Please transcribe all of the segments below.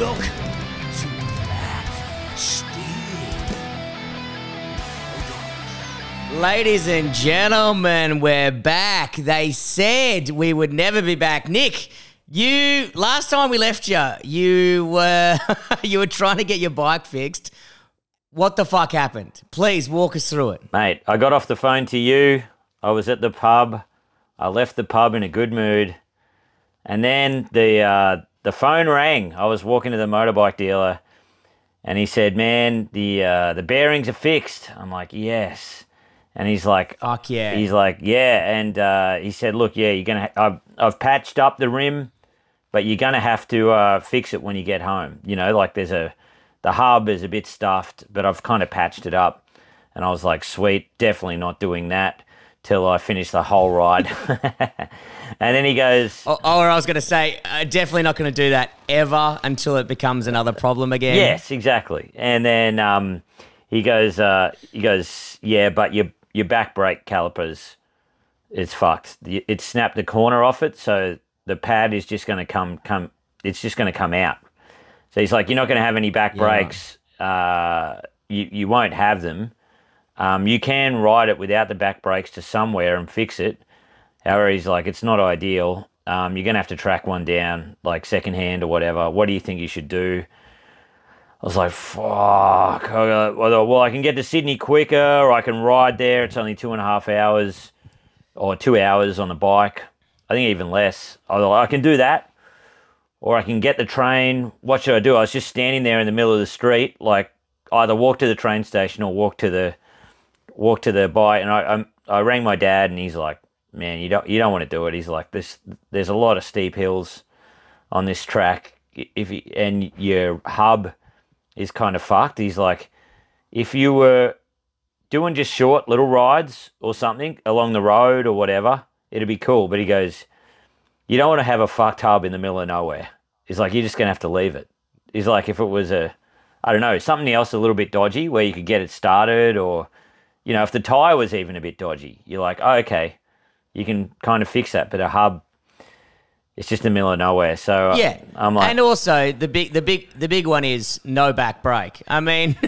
Welcome to Flat Steel. Ladies and gentlemen, we're back. They said we would never be back. Nick, you last time we left you, you were you were trying to get your bike fixed. What the fuck happened? Please walk us through it. Mate, I got off the phone to you. I was at the pub. I left the pub in a good mood. And then the uh, the phone rang. I was walking to the motorbike dealer and he said, "Man, the uh, the bearings are fixed." I'm like, "Yes." And he's like, Fuck yeah. He's like, "Yeah." And uh, he said, "Look, yeah, you're going to I've I've patched up the rim, but you're going to have to uh, fix it when you get home. You know, like there's a the hub is a bit stuffed, but I've kind of patched it up." And I was like, "Sweet, definitely not doing that." Till I finish the whole ride, and then he goes, Or, or I was going to say, uh, definitely not going to do that ever until it becomes another problem again. Yes, exactly. And then um, he goes, uh, he goes, yeah, but your your back brake calipers is fucked. It snapped the corner off it, so the pad is just going to come come. It's just going to come out. So he's like, you're not going to have any back Yeah, brakes. Uh, you you won't have them. Um, you can ride it without the back brakes to somewhere and fix it. However, he's like, it's not ideal. Um, you're gonna have to track one down, like secondhand or whatever. What do you think you should do? I was like, fuck. I Well, I can get to Sydney quicker, or I can ride there. It's only two and a half hours, or two hours on the bike. I think even less. I like, I can do that, or I can get the train. What should I do? I was just standing there in the middle of the street, like either walk to the train station or walk to the walk to the bike. And I I, I rang my dad, and he's like, man, you don't you don't want to do it. He's like, this there's a lot of steep hills on this track. If you, and your hub is kind of fucked. He's like, if you were doing just short little rides or something along the road or whatever, it'd be cool. But he goes, you don't want to have a fucked hub in the middle of nowhere. He's like, you're just gonna have to leave it. He's like, if it was a, I don't know, something else a little bit dodgy where you could get it started, or, you know, if the tire was even a bit dodgy, you're like, oh, okay, you can kind of fix that. But a hub, it's just the middle of nowhere. So uh, Yeah, I'm like, and also the big, the big, the big one is no back brake. I mean,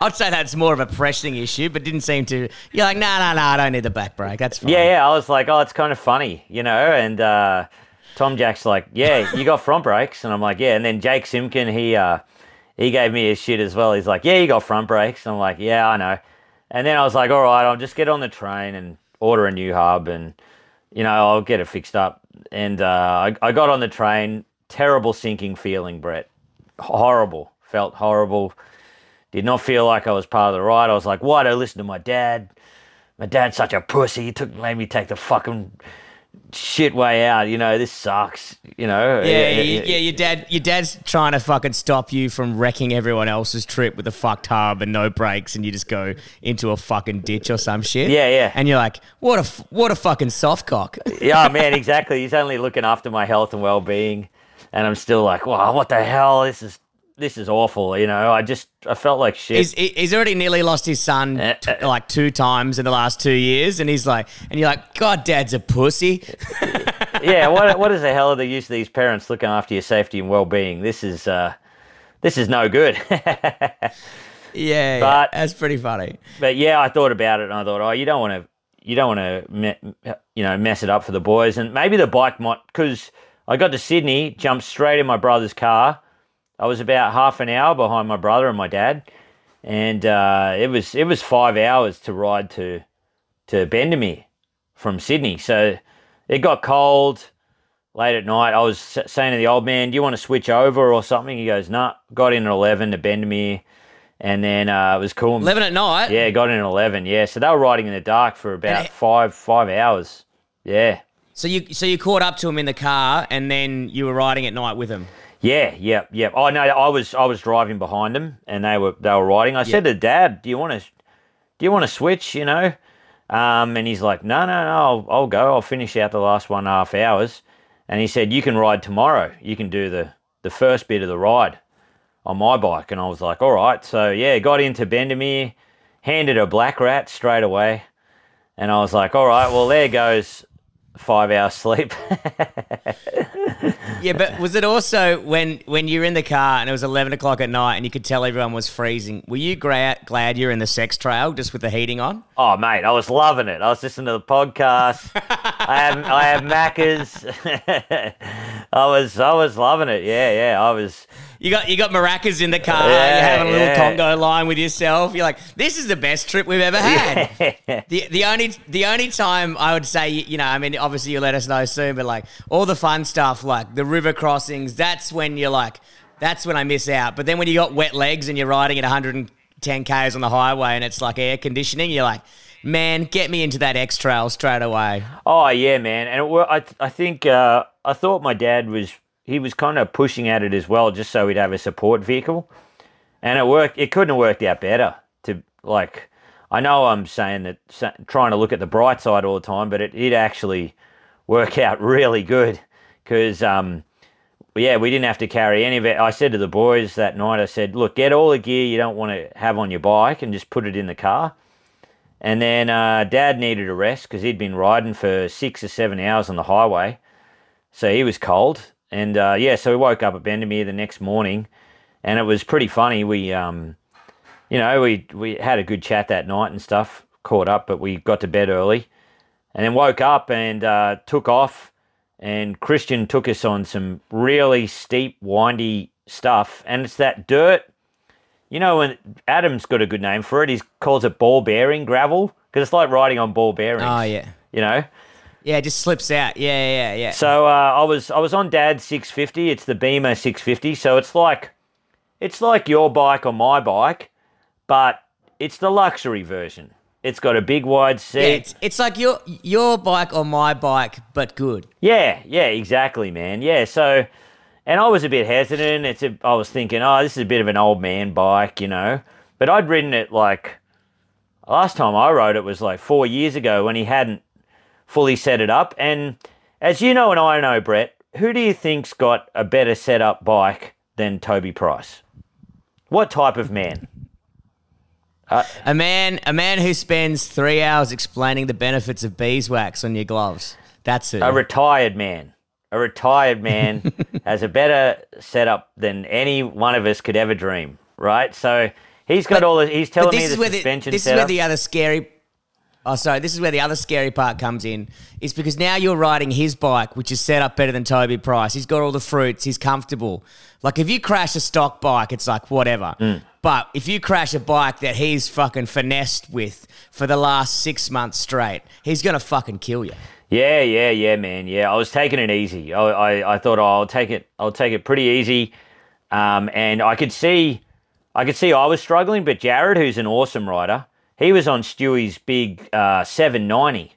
I'd say that's more of a pressing issue, but didn't seem to. You're like, no, no, no, I don't need the back brake. That's fine. Yeah, yeah. I was like, oh, it's kind of funny, you know. And uh, Tom Jack's like, yeah, you got front brakes, and I'm like, yeah. And then Jake Simkin, he uh, he gave me his shit as well. He's like, yeah, you got front brakes. And I'm like, yeah, I know. And then I was like, all right, I'll just get on the train and order a new hub, and you know, I'll get it fixed up. And uh, I, I got on the train. Terrible sinking feeling, Brett. Horrible. Felt horrible. Did not feel like I was part of the ride. I was like, why do I listen to my dad? my dad's such a pussy. He took made me take the fucking shit way out. You know, this sucks. You know. Yeah, yeah, yeah, your dad, your dad's trying to fucking stop you from wrecking everyone else's trip with a fucked hub and no brakes, and you just go into a fucking ditch or some shit. Yeah, yeah. And you're like, what a, what a fucking soft cock. yeah, oh, man, exactly. He's only looking after my health and well being, and I'm still like, wow, what the hell? This is this is awful. You know, I just I felt like shit. He's, he's already nearly lost his son Uh, t- like two times in the last two years, and he's like, and you're like, God, Dad's a pussy. yeah, what what is the hell are the use of these parents looking after your safety and well being? This is uh, this is no good. Yeah, But- that's pretty funny. but yeah, I thought about it and I thought, oh, you don't want to, you don't want to, me, you know, mess it up for the boys. And maybe the bike might, because I got to Sydney, jumped straight in my brother's car. I was about half an hour behind my brother and my dad, and uh, it was it was five hours to ride to to Bendemeer from Sydney. So it got cold late at night. I was saying to the old man, "Do you want to switch over or something?" He goes, "Nah." Got in at eleven to Bendemeer, and then uh, it was cool. Eleven at night. Yeah, got in at eleven. Yeah, so they were riding in the dark for about it- five five hours. Yeah, So you so you caught up to him in the car, and then you were riding at night with him. Yeah, yeah, yeah. Oh no, I was I was driving behind them, and they were they were riding. I said to Dad, "Do you want to do you want to switch?" You know, um, and he's like, "No, no, no. I'll, I'll go. I'll finish out the last one and a half hours." And he said, "You can ride tomorrow. You can do the the first bit of the ride on my bike." And I was like, "All right." So yeah, got into Bendemeer, handed a black rat straight away, and I was like, "All right, well there goes five hours sleep. Yeah, but was it also when when you're in the car and it was eleven o'clock at night and you could tell everyone was freezing? Were you gra- glad you're in the X trail just with the heating on? oh mate, I was loving it. I was listening to the podcast. I have I have Maccas. I was I was loving it. Yeah, yeah. I was You got you got maracas in the car. Yeah, you're having a little yeah. Congo line with yourself. You're like, this is the best trip we've ever had. The the only the only time I would say you know I mean obviously you'll let us know soon, but like all the fun stuff like the river crossings, that's when you're like, that's when I miss out. But then when you got wet legs and you're riding at 110 k's on the highway and it's like air conditioning, you're like, man, get me into that X trail straight away. Oh yeah, man, and it, I I think uh, I thought my dad was he was kind of pushing at it as well, just so he'd have a support vehicle, and it worked. It couldn't have worked out better. To like, I know I'm saying that trying to look at the bright side all the time, but it did actually work out really good because um, yeah, we didn't have to carry any of it. I said to the boys that night, I said, look, get all the gear you don't want to have on your bike and just put it in the car. And then uh, Dad needed a rest because he'd been riding for six or seven hours on the highway, so he was cold. And uh, yeah, so we woke up at Bendemeer the next morning, and it was pretty funny. We, um, you know, we we had a good chat that night and stuff, caught up, but we got to bed early, and then woke up and uh, took off. And Christian took us on some really steep, windy stuff, and it's that dirt you know, when Adam's got a good name for it, he calls it ball bearing gravel because it's like riding on ball bearings. Oh yeah, You know, yeah, it just slips out. Yeah, yeah, yeah. so uh, I was I was on Dad's 650. It's the Beamer 650, so it's like it's like your bike or my bike, but it's the luxury version. It's got a big wide Yeah, seat. it's, it's like your your bike or my bike, but good. Yeah, yeah, exactly, man. Yeah, so, and I was a bit hesitant. It's a, I was thinking, oh, this is a bit of an old man bike, you know. But I'd ridden it like last time I rode it was like four years ago when he hadn't fully set it up. And as you know, and I know, Brett, who do you think's got a better set up bike than Toby Price? What type of man? Uh, a man, a man who spends three hours explaining the benefits of beeswax on your gloves. That's it. A retired man. A retired man has a better setup than any one of us could ever dream, right? So he's got But- all the, he's telling me this the is where the, suspension this is where the other scary. Oh, sorry. This is where the other scary part comes in. Is because now you're riding his bike, which is set up better than Toby Price. He's got all the fruits. He's comfortable. Like if you crash a stock bike, it's like whatever. Mm. But if you crash a bike that he's fucking finessed with for the last six months straight, he's gonna fucking kill you. Yeah, yeah, yeah, man. Yeah, I was taking it easy. I, I, I thought oh, I'll take it. I'll take it pretty easy. Um, and I could see, I could see I was struggling. But Jared, who's an awesome rider, he was on Stewie's big uh, 790.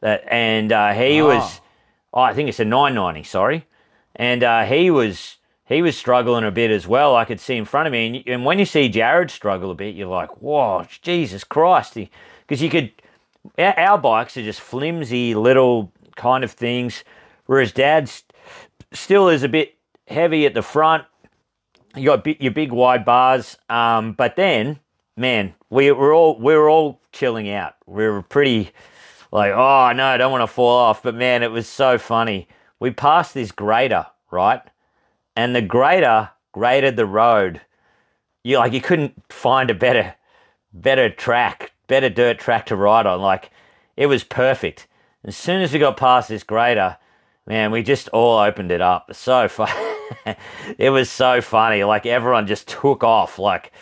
That and uh, he Oh. was, oh, I think it's a 990. Sorry, and uh, he was he was struggling a bit as well. I could see in front of me, and, and when you see Jared struggle a bit, you're like, whoa, Jesus Christ, because you could our, our bikes are just flimsy little kind of things, whereas Dad's still is a bit heavy at the front. You got your big wide bars, um, but then, man, we were all we were all chilling out. We were pretty like, oh no, I don't want to fall off. But man, it was so funny. We passed this grader, right, and the grader graded the road. You like you couldn't find a better better track, better dirt track to ride on. Like it was perfect. As soon as we got past this grader, man, we just all opened it up. So fun. it was so funny. Like everyone just took off. Like,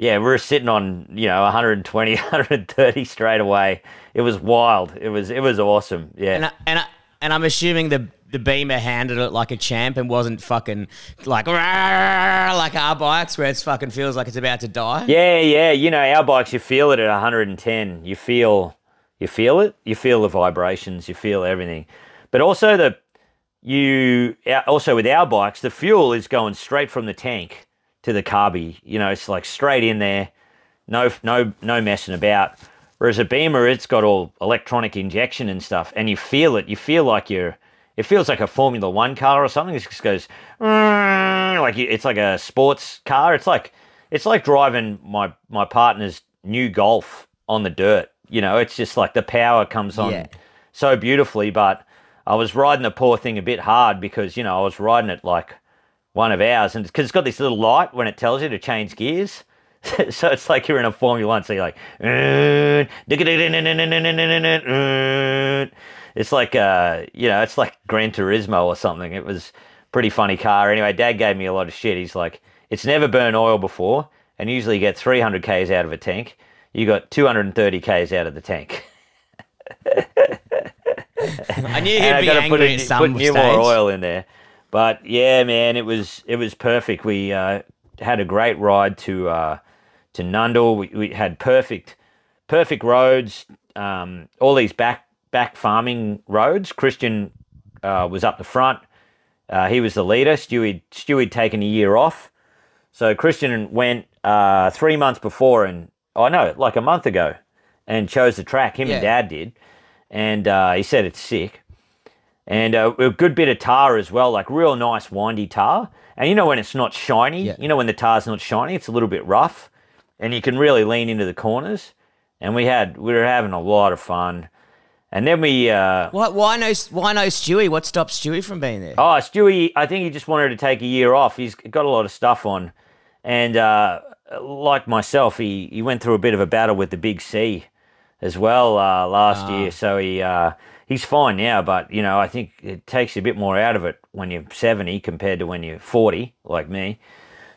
yeah, we were sitting on, you know, 120, 130 straight away. It was wild. It was it was awesome. Yeah. And I, and I, and I'm assuming the the Beamer handled it like a champ and wasn't fucking like like our bikes where it's fucking feels like it's about to die. Yeah, yeah. You know, our bikes, you feel it at 110. You feel, you feel it. You feel the vibrations. You feel everything. But also the, you also with our bikes, the fuel is going straight from the tank to the carby. You know, it's like straight in there. No, no, no messing about. Whereas a Beamer, it's got all electronic injection and stuff, and you feel it. You feel like you're. It feels like a Formula One car or something. It just goes "Mm," like it's like a sports car. It's like it's like driving my my partner's new Golf on the dirt. You know, it's just like the power comes on Yeah. so beautifully. But I was riding the poor thing a bit hard because you know I was riding it like one of ours, and because it's got this little light when it tells you to change gears. so it's like you're in a Formula One, so you're like, it's like uh, you know, it's like Gran Turismo or something. It was pretty funny car. Anyway, Dad gave me a lot of shit. He's like, it's never burned oil before, and usually you get 300 k's out of a tank. You got 230 k's out of the tank. I knew he'd and be angry put, at some put new stage. more oil in there. But yeah, man, it was it was perfect. We uh, had a great ride to uh, to Nundle. We, we had perfect perfect roads. Um, all these back back farming roads. Christian uh, was up the front. Uh, he was the leader. Stewie Stewie taken a year off, so Christian went uh, three months before, and I oh, know like a month ago, and chose the track. Him and Dad did, and uh, he said it's sick and uh, a good bit of tar as well, like real nice windy tar. And you know when it's not shiny, Yeah. you know when the tar's not shiny, it's a little bit rough, and you can really lean into the corners. And we had we were having a lot of fun. And then we, uh, Why, why no? Why no Stewie? What stopped Stewie from being there? oh, Stewie, I think he just wanted to take a year off. He's got a lot of stuff on, and uh, like myself, he he went through a bit of a battle with the big C as well uh, last year. So he uh, he's fine now, but you know I think it takes you a bit more out of it when you're 70 compared to when you're 40, like me.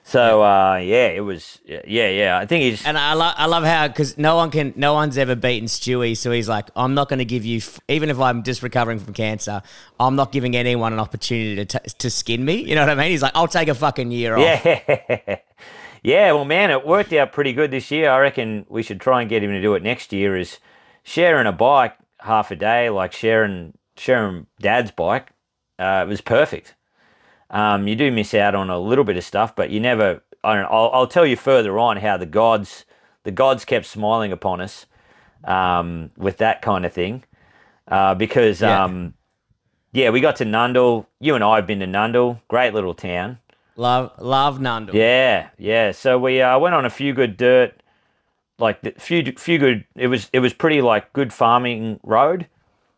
So uh, yeah, it was yeah yeah. I think he's And I, lo- I love how because no one can, no one's ever beaten Stewie. So he's like, I'm not going to give you, f- even if I'm just recovering from cancer, I'm not giving anyone an opportunity to t- to skin me. You know what I mean? He's like, I'll take a fucking year off. Yeah. yeah, well, man, it worked out pretty good this year. I reckon we should try and get him to do it next year is sharing a bike half a day, like sharing sharing dad's bike. Uh, it was perfect. Um, you do miss out on a little bit of stuff, but you never. I don't. I'll, I'll tell you further on how the gods the gods kept smiling upon us um, with that kind of thing uh, because Yeah. um, yeah, we got to Nundle. You and I have been to Nundle. Great little town. Love, love Nundle. Yeah, yeah. So we uh, went on a few good dirt, like the few few good. It was it was pretty like good farming road,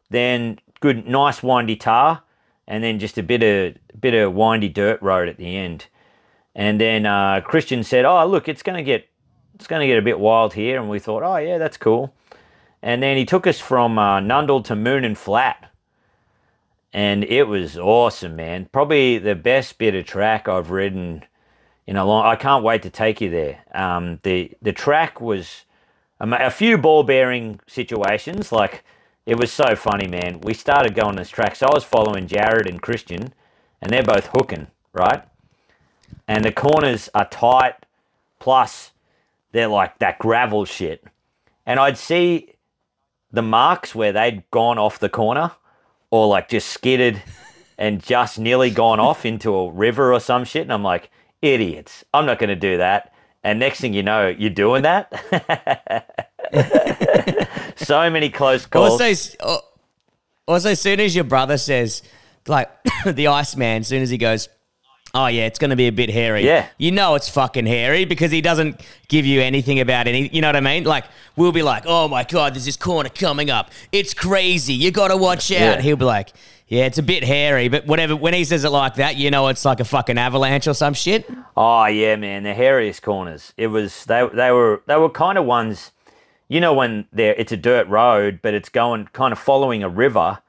then good nice windy tar, and then just a bit of bit of windy dirt road at the end. And then uh, Christian said, "Oh, look, it's gonna get it's gonna get a bit wild here," and we thought, "Oh yeah, that's cool." And then he took us from uh, Nundle to Moonan Flat, and it was awesome, man. Probably the best bit of track I've ridden in a long. I can't wait to take you there. Um, the the track was ma- a few ball bearing situations. Like it was so funny, man. We started going this track, so I was following Jared and Christian, and they're both hooking right, and the corners are tight. Plus, they're like that gravel shit, and I'd see the marks where they'd gone off the corner or like just skidded and just nearly gone off into a river or some shit. And I'm like, idiots. I'm not going to do that. And next thing you know, you're doing that. so many close calls. Also, also, as soon as your brother says, like the Iceman, as soon as he goes, "Oh yeah, it's going to be a bit hairy," Yeah. you know it's fucking hairy because he doesn't give you anything about any. You know what I mean? Like we'll be like, "Oh my god, there's this corner coming up. It's crazy. You got to watch out." Yeah. He'll be like. Yeah, it's a bit hairy, but whatever. When he says it like that, you know it's like a fucking avalanche or some shit. Oh yeah, man, the hairiest corners. It was they they were they were kind of ones, you know, when there it's a dirt road, but it's going kind of following a river,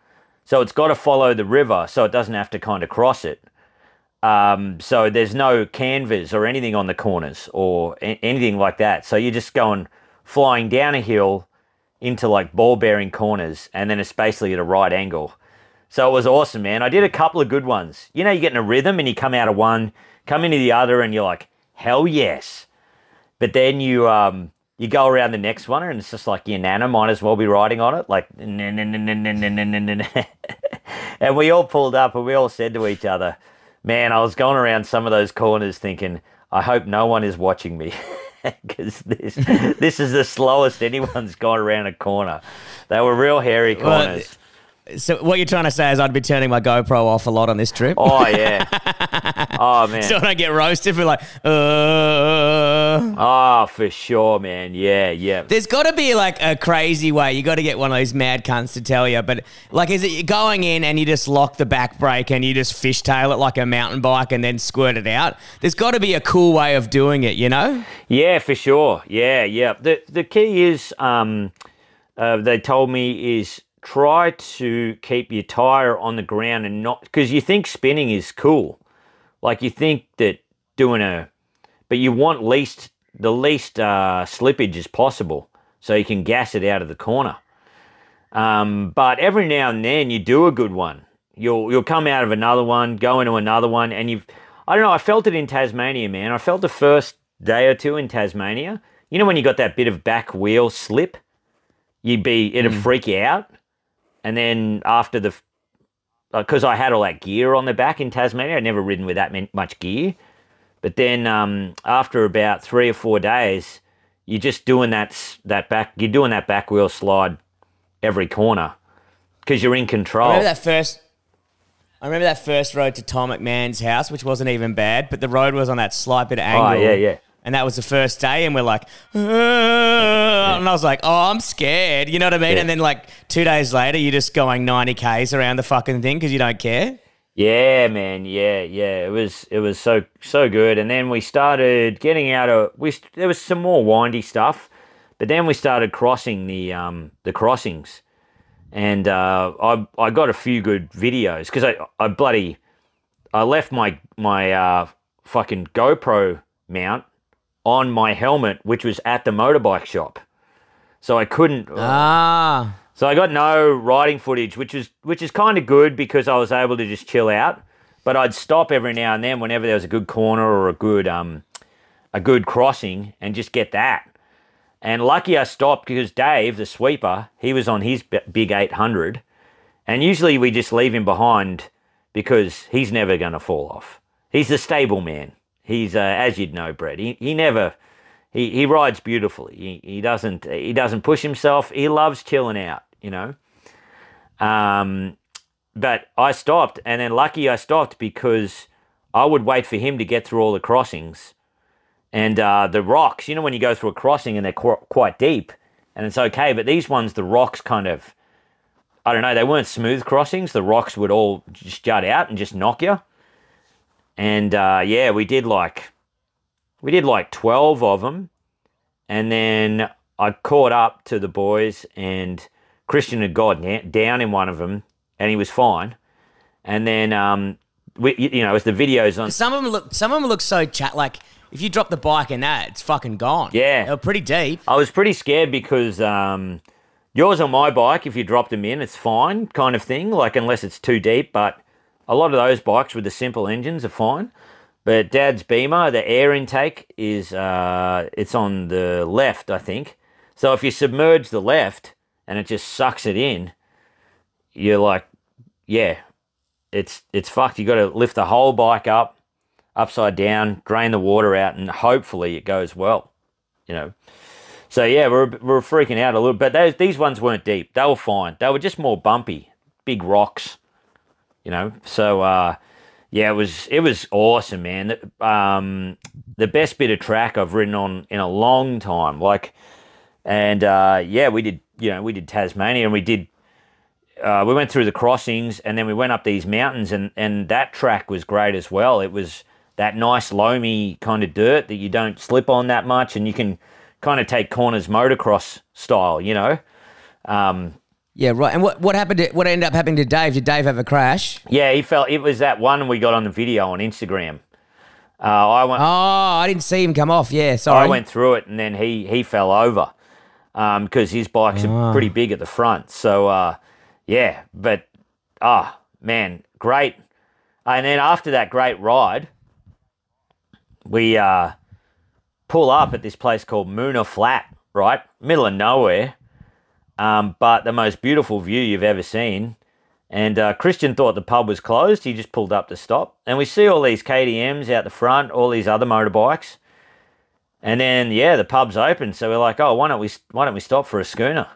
so it's got to follow the river, so it doesn't have to kind of cross it. Um, so there's no canvas or anything on the corners or a- anything like that. So you're just going flying down a hill into like ball bearing corners, and then it's basically at a right angle. So it was awesome, man. I did a couple of good ones. You know, you get in a rhythm and you come out of one, come into the other, and you're like, hell yes. But then you um you go around the next one and it's just like your nana might as well be riding on it, like and we all pulled up and we all said to each other, Man, I was going around some of those corners thinking, I hope no one is watching me. Because this this is the slowest anyone's gone around a corner. They were real hairy corners. So what you're trying to say is I'd be turning my GoPro off a lot on this trip. Oh yeah. oh man. so I don't get roasted for like, uh. Oh, for sure, man. Yeah, yeah. There's got to be like a crazy way. You got to get one of those mad cunts to tell you. But like, is it you're going in and you just lock the back brake and you just fishtail it like a mountain bike and then squirt it out? There's got to be a cool way of doing it, you know? Yeah, for sure. Yeah, yeah. The the key is, um, uh, they told me is try to keep your tire on the ground and not because you think spinning is cool, like you think that doing a, but you want least the least uh, slippage as possible so you can gas it out of the corner. Um, but every now and then you do a good one. You'll you'll come out of another one, go into another one, and you've I don't know. I felt it in Tasmania, man. I felt the first day or two in Tasmania. You know when you got that bit of back wheel slip, you'd be it'd freak you out, and then after the because I had all that gear on the back in Tasmania, I'd never ridden with that much gear. But then um, after about three or four days, you're just doing that that back you're doing that back wheel slide every corner because you're in control. I remember that first. I remember that first road to Tom McMahon's house, which wasn't even bad, but the road was on that slight bit of angle. Oh, yeah, yeah. And that was the first day, and we're like, and I was like, oh, I'm scared. You know what I mean? Yeah. And then like two days later, you're just going 90 k's around the fucking thing because you don't care. Yeah, man. Yeah, yeah. It was it was so so good. And then we started getting out of we. There was some more windy stuff, but then we started crossing the um the crossings, and uh, I I got a few good videos because I I bloody I left my my uh fucking GoPro mount on my helmet, which was at the motorbike shop, so I couldn't. Ah. So I got no riding footage, which is which is kind of good because I was able to just chill out. But I'd stop every now and then whenever there was a good corner or a good um a good crossing and just get that. And lucky I stopped because Dave, the sweeper, he was on his b- big 800, and usually we just leave him behind because he's never going to fall off. He's the stable man. He's uh, as you'd know, Brett. He, he never he, he rides beautifully. He, he doesn't he doesn't push himself. He loves chilling out, you know. Um, but I stopped, and then lucky I stopped because I would wait for him to get through all the crossings, and uh, the rocks. You know when you go through a crossing and they're qu- quite deep, and it's okay. But these ones, the rocks kind of, I don't know, they weren't smooth crossings. The rocks would all just jut out and just knock you. And uh, yeah, we did like we did like 12 of them and then i caught up to the boys and christian had gone down in one of them and he was fine and then um we, you know as the videos on Some of them look. Some of them look so chat. Like if you drop the bike in that, it's fucking gone. Yeah. they're pretty deep. i was pretty scared because um yours on my bike if you dropped them in it's fine kind of thing like unless it's too deep but a lot of those bikes with the simple engines are fine but dad's beamer the air intake is uh it's on the left i think. So if you submerge the left and it just sucks it in you're like yeah it's it's fucked. You got to lift the whole bike up upside down drain the water out and hopefully it goes well you know. So yeah we're, we're freaking out a little but those these ones weren't deep. They were fine. They were just more bumpy big rocks you know so uh yeah, it was it was awesome, man. Um, the best bit of track I've ridden on in a long time. Like, and uh, yeah, we did you know we did Tasmania and we did uh, we went through the crossings and then we went up these mountains and and that track was great as well. It was that nice loamy kind of dirt that you don't slip on that much and you can kind of take corners motocross style, you know. Um, Yeah, right. And what what happened? To, what ended up happening to Dave? Did Dave have a crash? yeah, he felt it was that one we got on the video on Instagram. Uh, I went. Oh, I didn't see him come off. Yeah, sorry. I went through it and then he he fell over because his bikes are pretty big at the front. So uh, yeah, but ah man, great. And then after that great ride, we uh, pull up at this place called Moonan Flat, right, middle of nowhere, um, but the most beautiful view you've ever seen. And uh, Christian thought the pub was closed. He just pulled up to stop, and we see all these KTM's out the front, all these other motorbikes. And then yeah, the pub's open, so we're like, oh, why don't we why don't we stop for a schooner?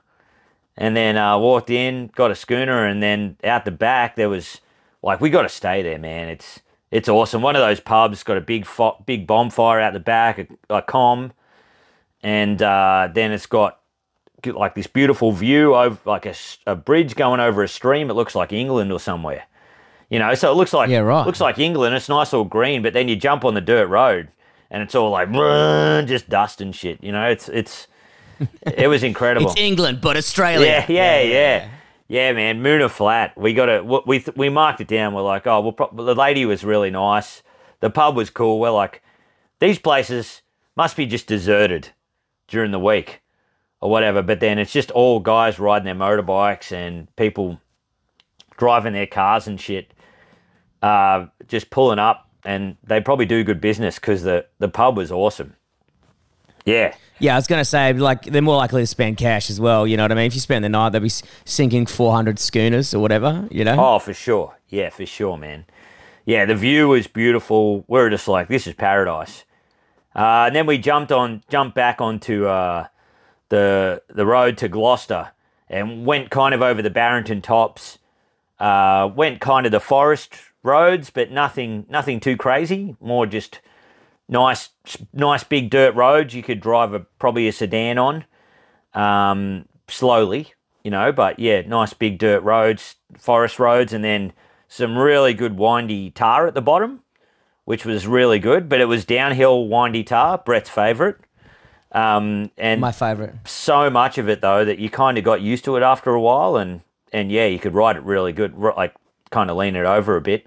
and then uh, walked in, got a schooner, and then out the back there was like we got to stay there, man. It's it's awesome. One of those pubs got a big fo- big bonfire out the back, a, a com, and uh, then it's got like this beautiful view over like a, a bridge going over a stream. It looks like England or somewhere, you know. So it looks like Yeah, right. looks like England. It's nice all green, but then you jump on the dirt road and it's all like just dust and shit. You know, it's it's it was incredible. It's England, but Australia. Yeah, yeah, yeah, yeah, man. Moonan Flat. We got to we we marked it down. We're like, oh, well, pro- the lady was really nice. The pub was cool. We're like, these places must be just deserted during the week or whatever. But then it's just all guys riding their motorbikes and people driving their cars and shit, uh, just pulling up. And they probably do good business because the the pub was awesome. Yeah, Yeah, I was gonna say like they're more likely to spend cash as well. You know what I mean? If you spend the night, they'll be sinking four hundred schooners or whatever. You know? Oh, for sure. Yeah, for sure, man. Yeah, the view was beautiful. We were just like, this is paradise. Uh, and then we jumped on, jumped back onto uh, the the road to Gloucester and went kind of over the Barrington tops. Uh, went kind of the forest roads, but nothing nothing too crazy. More just nice nice big dirt roads you could drive a probably a sedan on um, slowly, you know. But yeah, nice big dirt roads, forest roads, and then some really good windy tar at the bottom, which was really good. But it was downhill windy tar, Brett's favourite. Um, and My favorite. so much of it though that you kind of got used to it after a while, and and yeah, you could ride it really good, like kind of lean it over a bit.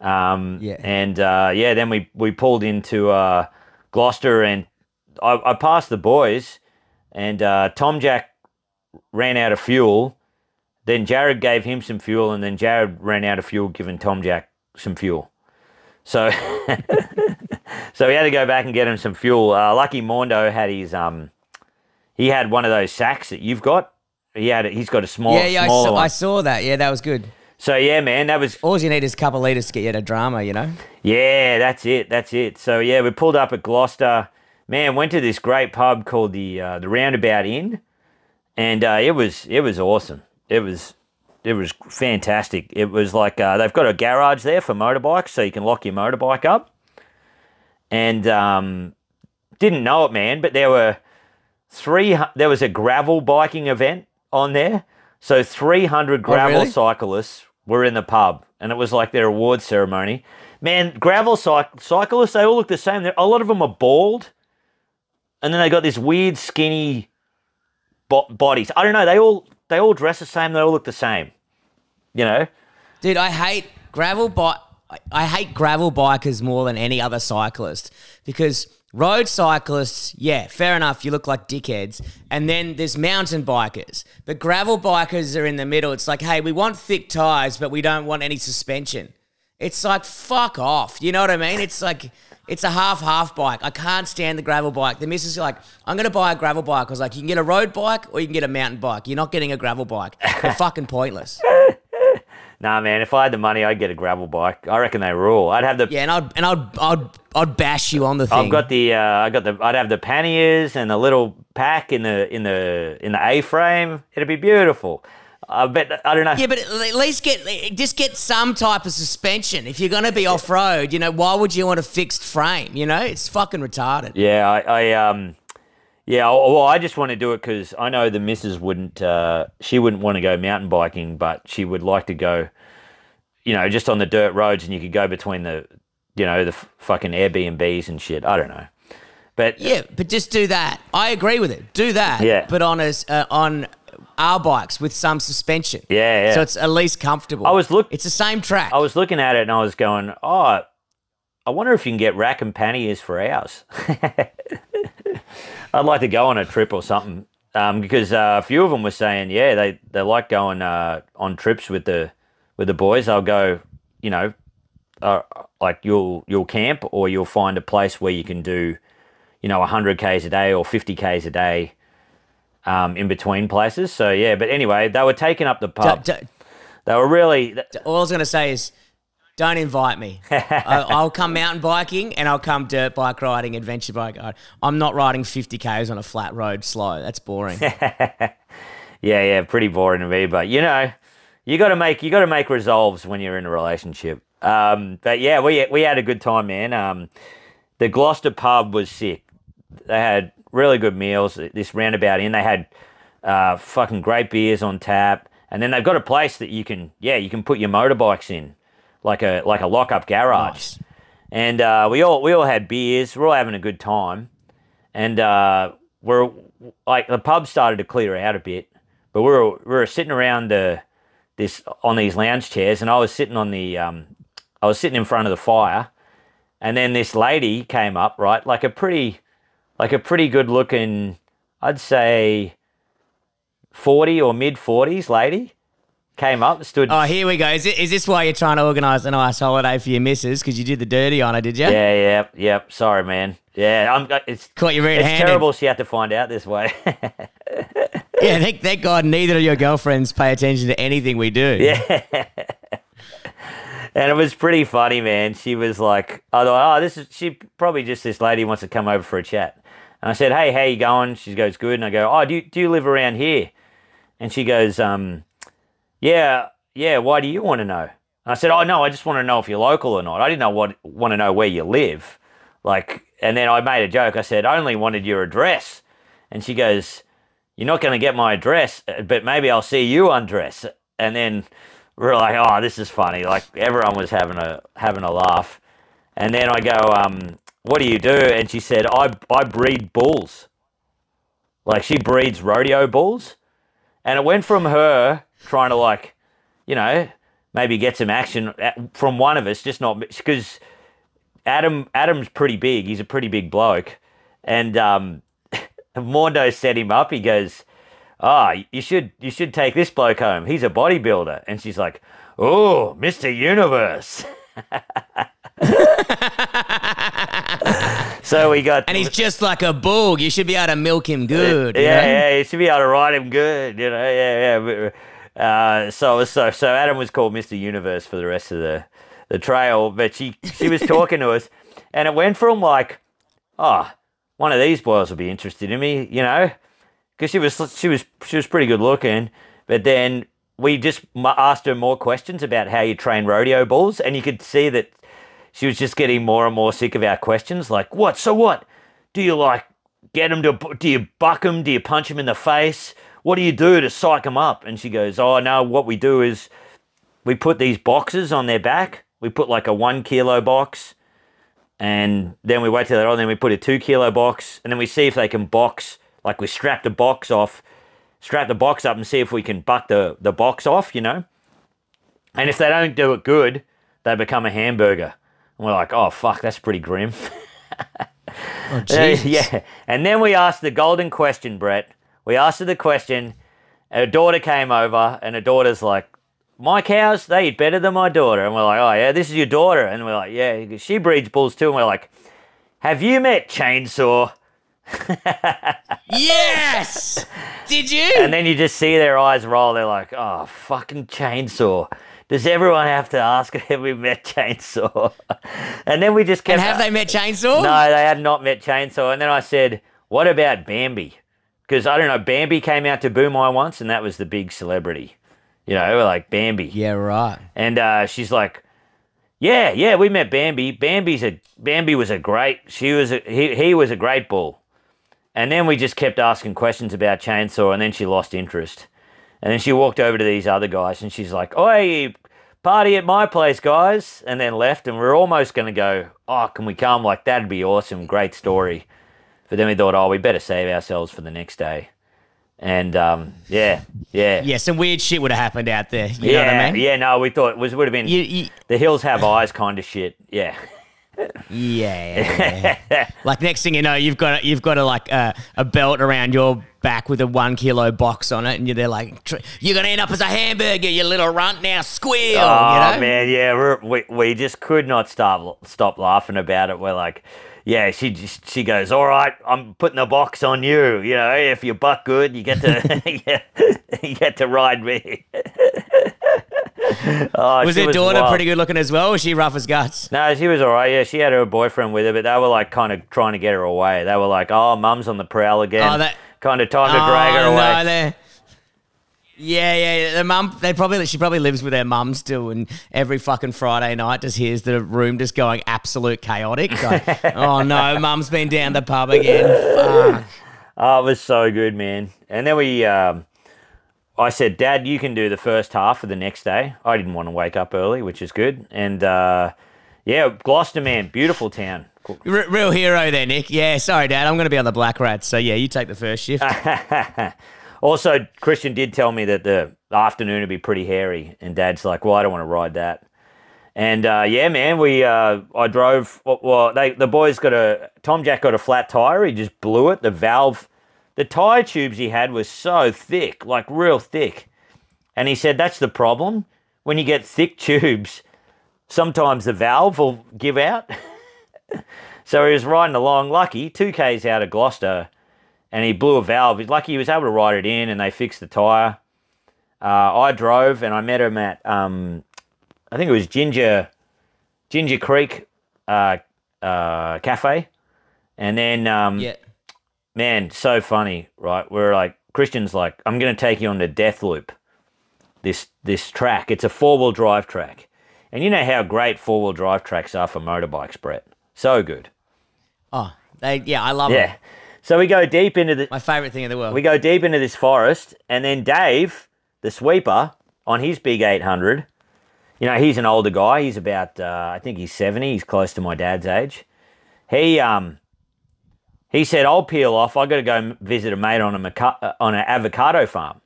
Um, Yeah. And uh, yeah, then we we pulled into uh, Gloucester, and I, I passed the boys, and uh, Tom Jack ran out of fuel. Then Jared gave him some fuel, and then Jared ran out of fuel, giving Tom Jack some fuel. So, so we had to go back and get him some fuel. Uh, Lucky Mondo had his um, he had one of those sacks that you've got. He had he's got a small, yeah, yeah, I saw. I saw that. Yeah, that was good. So yeah, man, that was All you need is a couple of liters to get you to drama. You know? yeah, that's it, that's it. So yeah, we pulled up at Gloucester. Man, went to this great pub called the uh, the Roundabout Inn, and uh, it was it was awesome. It was it was fantastic. It was like uh, they've got a garage there for motorbikes, so you can lock your motorbike up. And um, didn't know it, man, but there were three. There was a gravel biking event on there, so three hundred gravel really? cyclists were in the pub, and it was like their award ceremony. Man, gravel cyc- cyclists, they all look the same. They're, a lot of them are bald, and then they got this weird skinny bo- bodies. I don't know. They all they all dress the same. They all look the same. You know? Dude, I hate gravel bike. I hate gravel bikers more than any other cyclist because road cyclists, yeah, fair enough, you look like dickheads. And then there's mountain bikers, but gravel bikers are in the middle. It's like, hey, we want thick tires, but we don't want any suspension. It's like fuck off. You know what I mean? It's like it's a half half bike. I can't stand the gravel bike. The missus is like, I'm gonna buy a gravel bike. I was like, you can get a road bike or you can get a mountain bike. You're not getting a gravel bike. They're fucking pointless. Nah, man. If I had the money, I'd get a gravel bike. I reckon they rule. I'd have the. Yeah, and I'd and I'd I'd, I'd bash you on the thing. I've got the. Uh, I got the. I'd have the panniers and the little pack in the in the in the A frame. It'd be beautiful. I bet. I don't know. yeah, but at least get just get some type of suspension. If you're gonna be off road, you know, why would you want a fixed frame? You know, it's fucking retarded. Yeah, I, I um, yeah. Well, I just want to do it because I know the missus wouldn't. Uh, she wouldn't want to go mountain biking, but she would like to go. You know, just on the dirt roads, and you could go between the, you know, the f- fucking Airbnbs and shit. I don't know, but Yeah, but just do that. I agree with it. Do that. Yeah. But on us uh, on our bikes with some suspension. Yeah, yeah. So it's at least comfortable. I was look- It's the same track. I was looking at it and I was going, oh, I wonder if you can get rack and panniers for ours. I'd like to go on a trip or something um, because uh, a few of them were saying, yeah, they, they like going uh, on trips with the with the boys. They'll go, you know, uh, like you'll you'll camp or you'll find a place where you can do, you know, hundred k's a day or fifty k's a day. Um, in between places, so yeah. But anyway, they were taking up the pub. d- They were really all I was going to say is, don't invite me. I, I'll come mountain biking and I'll come dirt bike riding, adventure bike. I'm not riding 50 k's on a flat road slow. That's boring. yeah, yeah, pretty boring to me. But you know, you got to make you got to make resolves when you're in a relationship. Um, but yeah, we we had a good time, man. Um, the Gloucester pub was sick. They had really good meals. This roundabout inn, they had uh, fucking great beers on tap, and then they've got a place that you can yeah you can put your motorbikes in, like a like a lock up garage. Nice. And uh, we all we all had beers. We're all having a good time, and uh, we're like the pub started to clear out a bit, but we were we were sitting around the this on these lounge chairs, and I was sitting on the um, I was sitting in front of the fire, and then this lady came up, right, like a pretty like a pretty good looking, I'd say, forty or mid forties lady, came up, stood. Oh, here we go. Is, it, is this why you're trying to organise a nice holiday for your missus? Because you did the dirty on her, did you? Yeah, yeah, yeah. Sorry, man. Yeah, I'm. It's Caught you red-handed. It's terrible. She had to find out this way. Yeah, thank, thank God neither of your girlfriends pay attention to anything we do. Yeah. and it was pretty funny, man. She was like, I thought, oh, this is, she probably just this lady wants to come over for a chat. And I said, hey, how you going? She goes, good. And I go, oh, do you, do you live around here? And she goes, um, yeah, yeah, why do you want to know? And I said, oh, no, I just want to know if you're local or not. I didn't know what, want to know where you live. Like, and then I made a joke. I said, I only wanted your address. And she goes, you're not going to get my address, but maybe I'll see you undress. And then we're like, oh, this is funny. Like everyone was having a having a laugh. And then I go, um, what do you do? And she said, I I breed bulls. Like she breeds rodeo bulls. And it went from her trying to like, you know, maybe get some action from one of us, just not because Adam Adam's pretty big. He's a pretty big bloke, and um, Mondo set him up. He goes, "Ah, you should you should take this bloke home. He's a bodybuilder." And she's like, "Oh, Mister Universe." so we got And he's just like a bull. You should be able to milk him good. you yeah, know? yeah, you should be able to ride him good, you know. Yeah, yeah. Uh, so so so Adam was called Mr. Universe for the rest of the the trail, but she she was talking to us, and it went from like, oh, one of these boys will be interested in me, you know, because she was she was she was pretty good looking, but then we just asked her more questions about how you train rodeo bulls, and you could see that she was just getting more and more sick of our questions. Like, what? So what? Do you like get them to? Do you buck them? Do you punch them in the face? What do you do to psych them up? And she goes, Oh no, what we do is we put these boxes on their back. We put like a one kilo box, and then we wait till they're on. Then we put a two kilo box, and then we see if they can box. Like we strap the box off, strap the box up, and see if we can buck the the box off. You know. And if they don't do it good, they become a hamburger. And we're like, oh fuck, that's pretty grim. Oh, Uh, Jesus. yeah. And then we asked the golden question, Brett. We asked her the question. Her daughter came over, and her daughter's like, My cows, they eat better than my daughter. And we're like, Oh, yeah, this is your daughter. And we're like, Yeah, she breeds bulls too. And we're like, Have you met Chainsaw? Yes! Did you? And then you just see their eyes roll. They're like, Oh, fucking Chainsaw. Does everyone have to ask have we met Chainsaw? and then we just kept. and have they met Chainsaw? No, they had not met Chainsaw. And then I said, What about Bambi? Because I don't know, Bambi came out to Boomai once, and that was the big celebrity. You know, we're like Bambi. Yeah, right. And uh, she's like, Yeah, yeah, we met Bambi. Bambi's a Bambi was a great. She was a, he he was a great bull. And then we just kept asking questions about Chainsaw, and then she lost interest. And then she walked over to these other guys, and she's like, "Oi, party at my place, guys!" And then left, and we are almost going to go, "Oh, can we come? Like that'd be awesome, great story." But then we thought, "Oh, we better save ourselves for the next day." And um, yeah, yeah, Yeah, some weird shit would have happened out there. You yeah, know what I mean? yeah. No, we thought it was would have been You, you, the hills have eyes kind of shit. Yeah. Yeah. like next thing you know, you've got a, you've got a like a, a belt around your back with a one kilo box on it, and you're there like you're gonna end up as a hamburger, you little runt. Now squeal. Oh you know? man, yeah, we we just could not stop stop laughing about it. We're like, yeah, she just she goes, all right, I'm putting a box on you. You know, if you buck good, you get to yeah, you get to ride me. oh, Was their daughter wild. pretty good looking as well? Was she rough as guts? No, she was all right. Yeah, she had her boyfriend with her, but they were like kind of trying to get her away. They were like, oh, mum's on the prowl again. Oh, that- kind of time to drag oh, her Oh, away. No, Yeah, yeah, yeah. The mum, they probably she probably lives with her mum still, and every fucking Friday night just hears the room just going absolute chaotic. Like, oh no, mum's been down the pub again. Fuck. Oh, it was so good, man. And then we, um, I said, Dad, you can do the first half for the next day. I didn't want to wake up early, which is good. And uh, yeah, Gloucester, man, beautiful town. R- real hero there, Nick. Yeah, sorry, Dad. I'm going to be on the Black Rats. So yeah, you take the first shift. also, Christian did tell me that the afternoon would be pretty hairy, and Dad's like, "Well, I don't want to ride that." And uh, yeah, man, we uh, I drove. Well, they the boys got a Tom Jack got a flat tire. He just blew it. The valve, the tire tubes he had was so thick, like real thick. And he said that's the problem when you get thick tubes. Sometimes the valve will give out. so he was riding along, lucky, two k's out of Gloucester, and he blew a valve. He's lucky he was able to ride it in, and they fixed the tire. Uh, I drove, and I met him at um, I think it was Ginger Ginger Creek uh, uh, Cafe, and then um, yeah. man, so funny, right? We're like Christian's like, I'm gonna take you on the Death Loop, this this track. It's a four wheel drive track, and you know how great four wheel drive tracks are for motorbikes, Brett. So good. Oh, they yeah, I love Yeah. it. So we go deep into the My favorite thing in the world. we go deep into this forest, and then Dave, the sweeper, on his big 800, you know, he's an older guy. He's about, uh, I think he's 70. He's close to my dad's age. He um, he said, "I'll peel off. I got to go visit a mate on a maca- uh, on an avocado farm."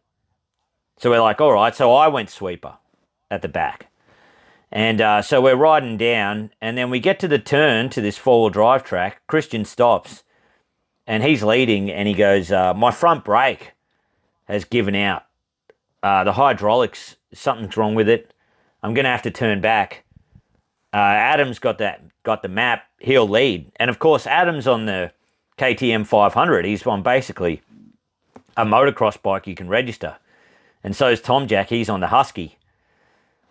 So we're like, "All right." So I went sweeper at the back, and uh, so we're riding down, and then we get to the turn to this four wheel drive track. Christian stops, and he's leading, and he goes, uh, "My front brake has given out. Uh, the hydraulics, something's wrong with it. I'm gonna have to turn back." Uh, Adam's got that, got the map. He'll lead, and of course, Adam's on the KTM 500. He's on basically a motocross bike you can register, and so is Tom Jack. He's on the Husky.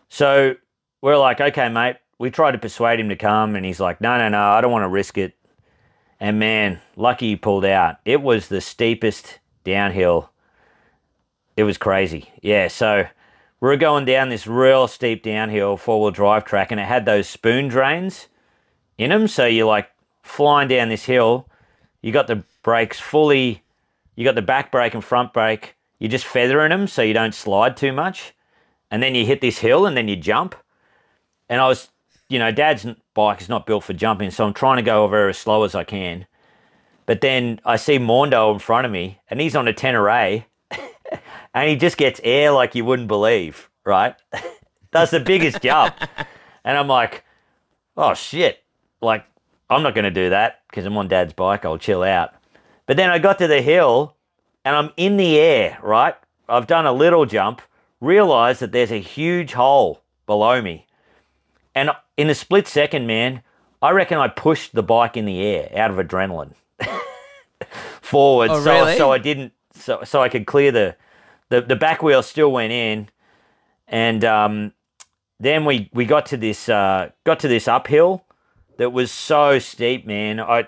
So we're like, okay, mate. We tried to persuade him to come, and he's like, no, no, no, I don't want to risk it. And man, lucky he pulled out. It was the steepest downhill. It was crazy. Yeah, so we're going down this real steep downhill four wheel drive track, and it had those spoon drains in them. So you're like flying down this hill. You got the brakes fully, you got the back brake and front brake. You're just feathering them so you don't slide too much. And then you hit this hill and then you jump. And I was, you know, dad's bike is not built for jumping, so I'm trying to go over as slow as I can. But then I see Mondo in front of me, and he's on a Tenere, and he just gets air like you wouldn't believe, right? That's the biggest jump. And I'm like, oh shit. Like, I'm not going to do that because I'm on dad's bike. I'll chill out. But then I got to the hill and I'm in the air, right? I've done a little jump, realized that there's a huge hole below me. And in a split second, man, I reckon I pushed the bike in the air out of adrenaline forward. Oh, so, really? so I didn't, so, so I could clear the, the, the back wheel still went in. And um, then we, we got to this, uh, got to this uphill that was so steep, man. I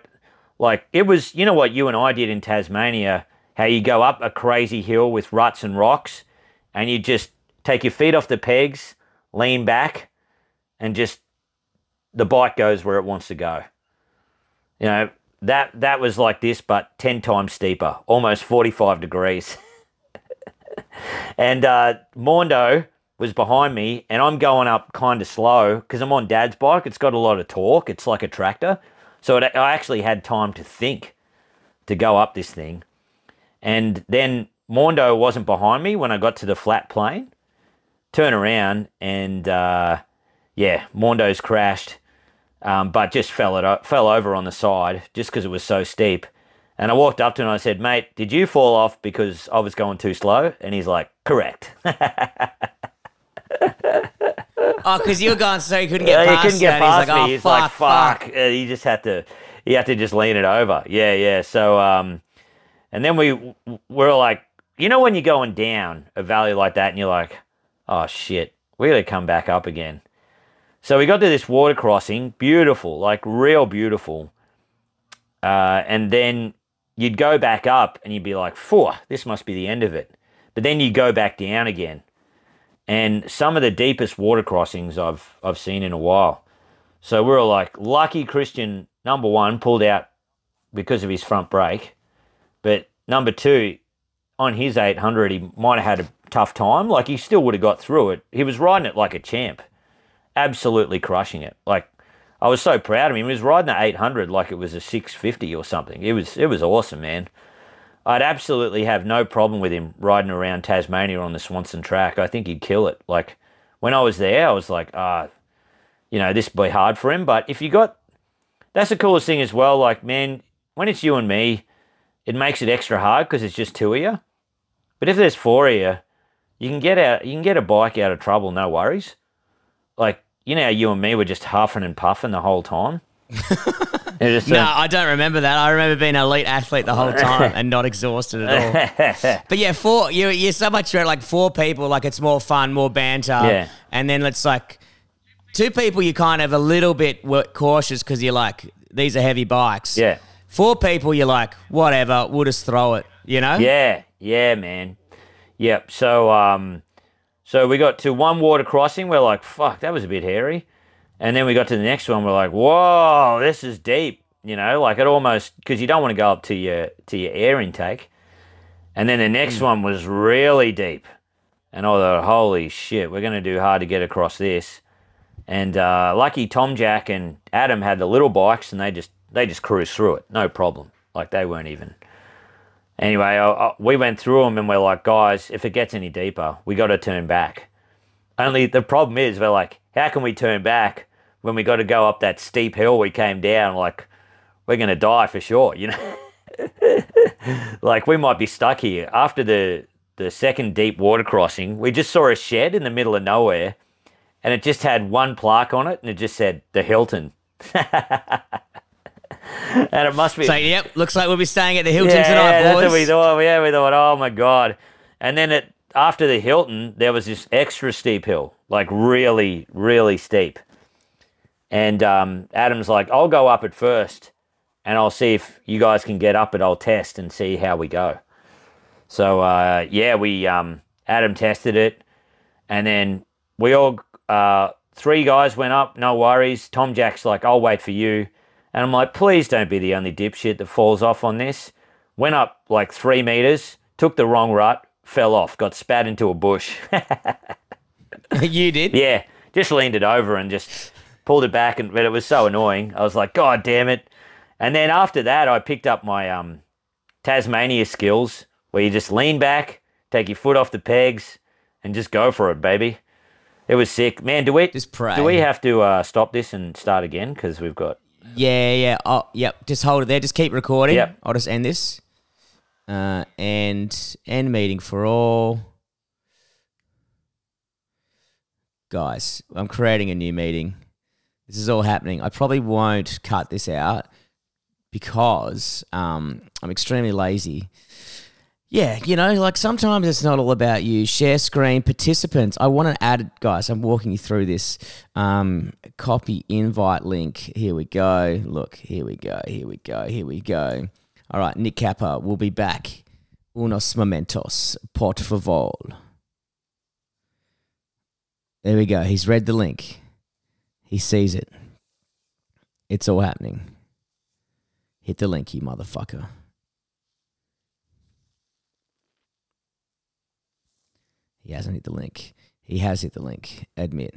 like it was, you know what you and I did in Tasmania, how you go up a crazy hill with ruts and rocks and you just take your feet off the pegs, lean back, and just the bike goes where it wants to go. You know, that that was like this, but ten times steeper, almost forty-five degrees. and uh, Mondo was behind me, and I'm going up kind of slow because I'm on Dad's bike. It's got a lot of torque. It's like a tractor, so it, I actually had time to think to go up this thing. And then Mondo wasn't behind me when I got to the flat plane. Turn around and uh, yeah, Mondo's crashed, um, but just fell it fell over on the side just because it was so steep. And I walked up to him and I said, "Mate, did you fall off because I was going too slow?" And he's like, "Correct." oh, because you were going so you couldn't get Yeah, he past couldn't get past He's like, oh, He's fuck, like, "Fuck!" Uh, he just had to, he had to just lean it over. Yeah, yeah. So, um, and then we we're like, you know, when you're going down a valley like that, and you're like, "Oh shit, we got to come back up again." So we got to this water crossing, beautiful, like real beautiful. Uh, and then you'd go back up, and you'd be like, "Phew, this must be the end of it." but then you go back down again. And some of the deepest water crossings I've I've seen in a while. So we were like, lucky Christian number one pulled out because of his front brake, but number two, on his 800, he might have had a tough time. Like he still would have got through it. He was riding it like a champ, absolutely crushing it. Like I was so proud of him. He was riding the 800 like it was a 650 or something. It was it was awesome, man. I'd absolutely have no problem with him riding around Tasmania on the Swanson track. I think he'd kill it. Like when I was there, I was like, ah, you know, this would be hard for him. But if you got, that's the coolest thing as well. Like, man, when it's you and me, it makes it extra hard because it's just two of you. But if there's four of you, you can get out, you can get a bike out of trouble, no worries. Like, you know, you and me were just huffing and puffing the whole time. Just, No, uh, I don't remember that. I remember being an elite athlete the whole time and not exhausted at all. But yeah, four you you're so much better, like four people, like it's more fun, more banter. Yeah. And then it's like two people you kind of a little bit cautious because you're like, these are heavy bikes. yeah. Four people you're like, whatever, we'll just throw it, you know? Yeah, yeah, man. Yep. So um so we got to one water crossing, we're like, fuck, that was a bit hairy. And then we got to the next one, we're like, whoa, this is deep. You know, like it almost because you don't want to go up to your to your air intake. And then the next one was really deep. And I thought, holy shit, we're gonna do hard to get across this. And uh, lucky Tom Jack and Adam had the little bikes and they just they just cruised through it, no problem. Like they weren't even Anyway, I, I, we went through them and we're like, guys, if it gets any deeper, we got to turn back. Only the problem is, we're like, how can we turn back when we got to go up that steep hill we came down? Like, we're going to die for sure, you know? like, we might be stuck here. After the, the second deep water crossing, we just saw a shed in the middle of nowhere and it just had one plaque on it and it just said, the Hilton. and it must be. So, yep, looks like we'll be staying at the Hilton Yeah, tonight, that's boys. what we thought. Yeah, we thought, oh my god. And then it after the Hilton, there was this extra steep hill, like really, really steep. And um, Adam's like, I'll go up it first, and I'll see if you guys can get up it. I'll test and see how we go. So uh, yeah, we um, Adam tested it, and then we all uh, three guys went up. No worries. Tom Jack's like, I'll wait for you, and I'm like, please don't be the only dipshit that falls off on this. Went up like three meters, took the wrong rut, fell off, got spat into a bush. you did? yeah, just leaned it over and just pulled it back, and but it was so annoying. I was like, God damn it! And then after that, I picked up my um, Tasmania skills, where you just lean back, take your foot off the pegs, and just go for it, baby. It was sick, man. Do we Just pray. do we have to uh, stop this and start again because we've got Yeah, yeah. Oh, yep. Just hold it there. Just keep recording. Yep. I'll just end this. Uh, and end meeting for all. Guys, I'm creating a new meeting. This is all happening. I probably won't cut this out because um, I'm extremely lazy. Yeah, you know, like sometimes it's not all about you. Share screen participants. I want to add, guys. I'm walking you through this. Um, copy invite link. Here we go. Look, here we go. Here we go. Here we go. All right, Nick Capper we'll be back. Unos momentos, por favor. There we go. He's read the link. He sees it. It's all happening. Hit the link, you motherfucker. He hasn't hit the link. He has hit the link. Admit.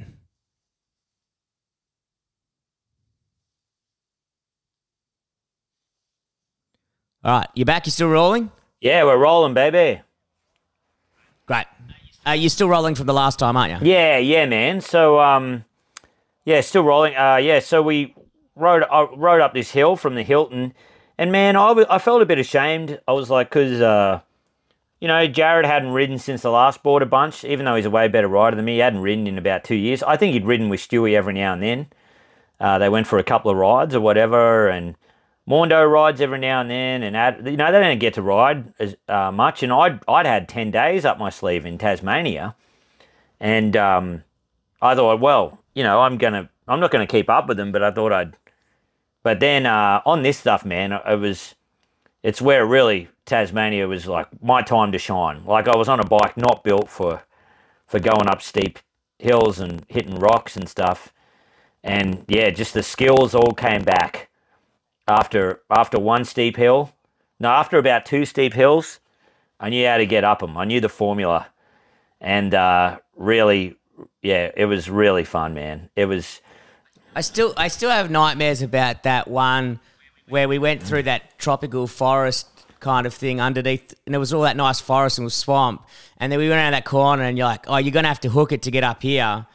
All right, you're back? You still rolling? yeah, we're rolling, baby. Great. Uh, you're still rolling from the last time, aren't you? Yeah, yeah, man. So, um, yeah, still rolling. Uh, yeah, so we rode uh, rode up this hill from the Hilton, and man, I, w- I felt a bit ashamed. I was like, because uh, you know, Jared hadn't ridden since the last Boarder Bunch, even though he's a way better rider than me. He hadn't ridden in about two years. I think he'd ridden with Stewie every now and then. Uh, they went for a couple of rides or whatever, and Mondo rides every now and then, and ad, you know they don't get to ride as uh, much. And I'd I'd had ten days up my sleeve in Tasmania, and um, I thought, well, you know, I'm gonna I'm not gonna keep up with them, but I thought I'd. But then uh, on this stuff, man, it was it's where really Tasmania was like my time to shine. Like I was on a bike not built for for going up steep hills and hitting rocks and stuff. And yeah, just the skills all came back after after one steep hill. No, after about two steep hills, I knew how to get up them. I knew the formula, and uh, really, yeah, it was really fun, man. It was I still I still have nightmares about that one where we went through that tropical forest kind of thing underneath and it was all that nice forest and was swamp. And then we went around that corner and you're like, Oh, you're gonna have to hook it to get up here.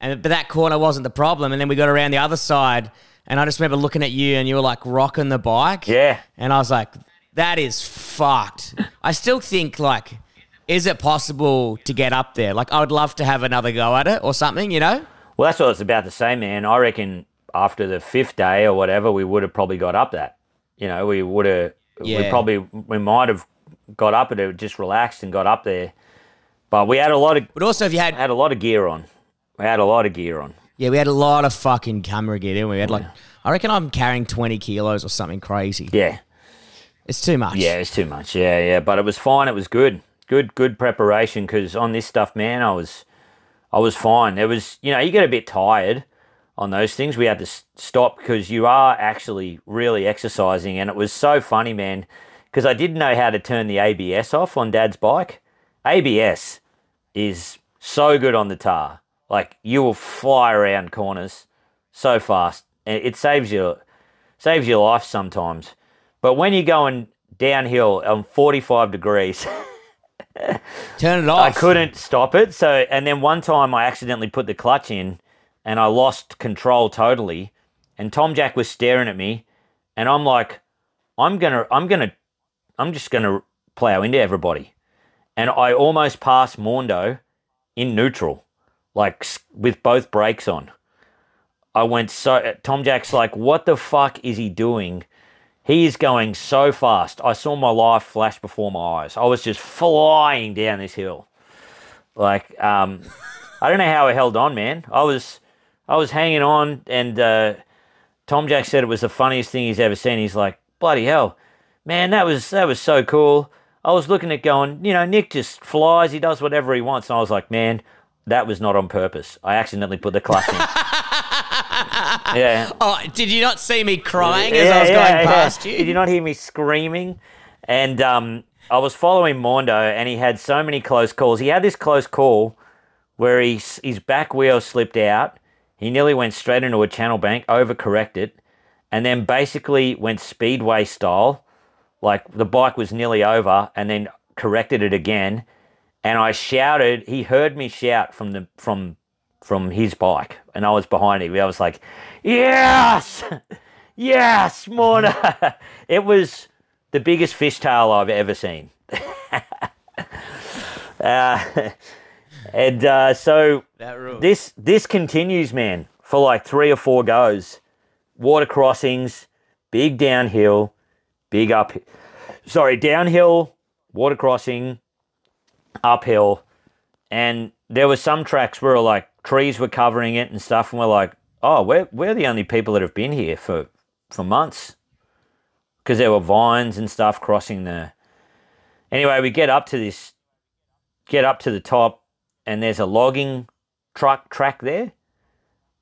And but that corner wasn't the problem. And then we got around the other side and I just remember looking at you and you were like rocking the bike. yeah, And I was like, that is fucked. I still think like is it possible to get up there? Like I would love to have another go at it or something, you know? Well, that's what I was about to say, man. I reckon after the fifth day or whatever, we would have probably got up that. You know, we would have, we probably, we might have got up and it just relaxed and got up there. But we had a lot of, But also if you had had a lot of gear on. We had a lot of gear on. Yeah, we had a lot of fucking camera gear, didn't we? We had like, I reckon I'm carrying 20 kilos or something crazy. Yeah, It's too much. yeah, it's too much. Yeah, yeah, but it was fine. It was good, good, good preparation. Because on this stuff, man, I was, I was fine. It was, you know, you get a bit tired on those things. We had to stop because you are actually really exercising, and it was so funny, man. Because I didn't know how to turn the ABS off on Dad's bike. ABS is so good on the tar. Like you will fly around corners so fast, and it saves you saves your life sometimes. But when you're going downhill on 45 degrees. Turn it off. I couldn't stop it. So, and then one time I accidentally put the clutch in and I lost control totally. And Tom Jack was staring at me, and I'm like, I'm gonna, I'm gonna, I'm just gonna plow into everybody. And I almost passed Mondo in neutral, like with both brakes on. I went so. Tom Jack's like, what the fuck is he doing? He is going so fast. I saw my life flash before my eyes. I was just flying down this hill. Like, um, I don't know how I held on, man. I was, I was hanging on, and uh, Tom Jack said it was the funniest thing he's ever seen. He's like, bloody hell, man, that was that was so cool. I was looking at going, you know, Nick just flies. He does whatever he wants, and I was like, man, that was not on purpose. I accidentally put the clutch in. yeah, Oh, did you not see me crying as I was going past you? did you not hear me screaming? And um, I was following Mondo, and he had so many close calls. He had this close call where he, his back wheel slipped out. He nearly went straight into a channel bank, overcorrected, and then basically went speedway style. Like the bike was nearly over, and then corrected it again. And I shouted. He heard me shout from the from from his bike, and I was behind him. I was like, "Yes, yes, Mondo!" it was the biggest fishtail I've ever seen. uh, and uh, so this this continues, man, for like three or four goes. Water crossings, big downhill, big up. Sorry, downhill, water crossing, uphill, and there were some tracks where like trees were covering it and stuff, and we're like, oh, we're we're the only people that have been here for for months because there were vines and stuff crossing the. Anyway, we get up to this, get up to the top, and there's a logging truck track there,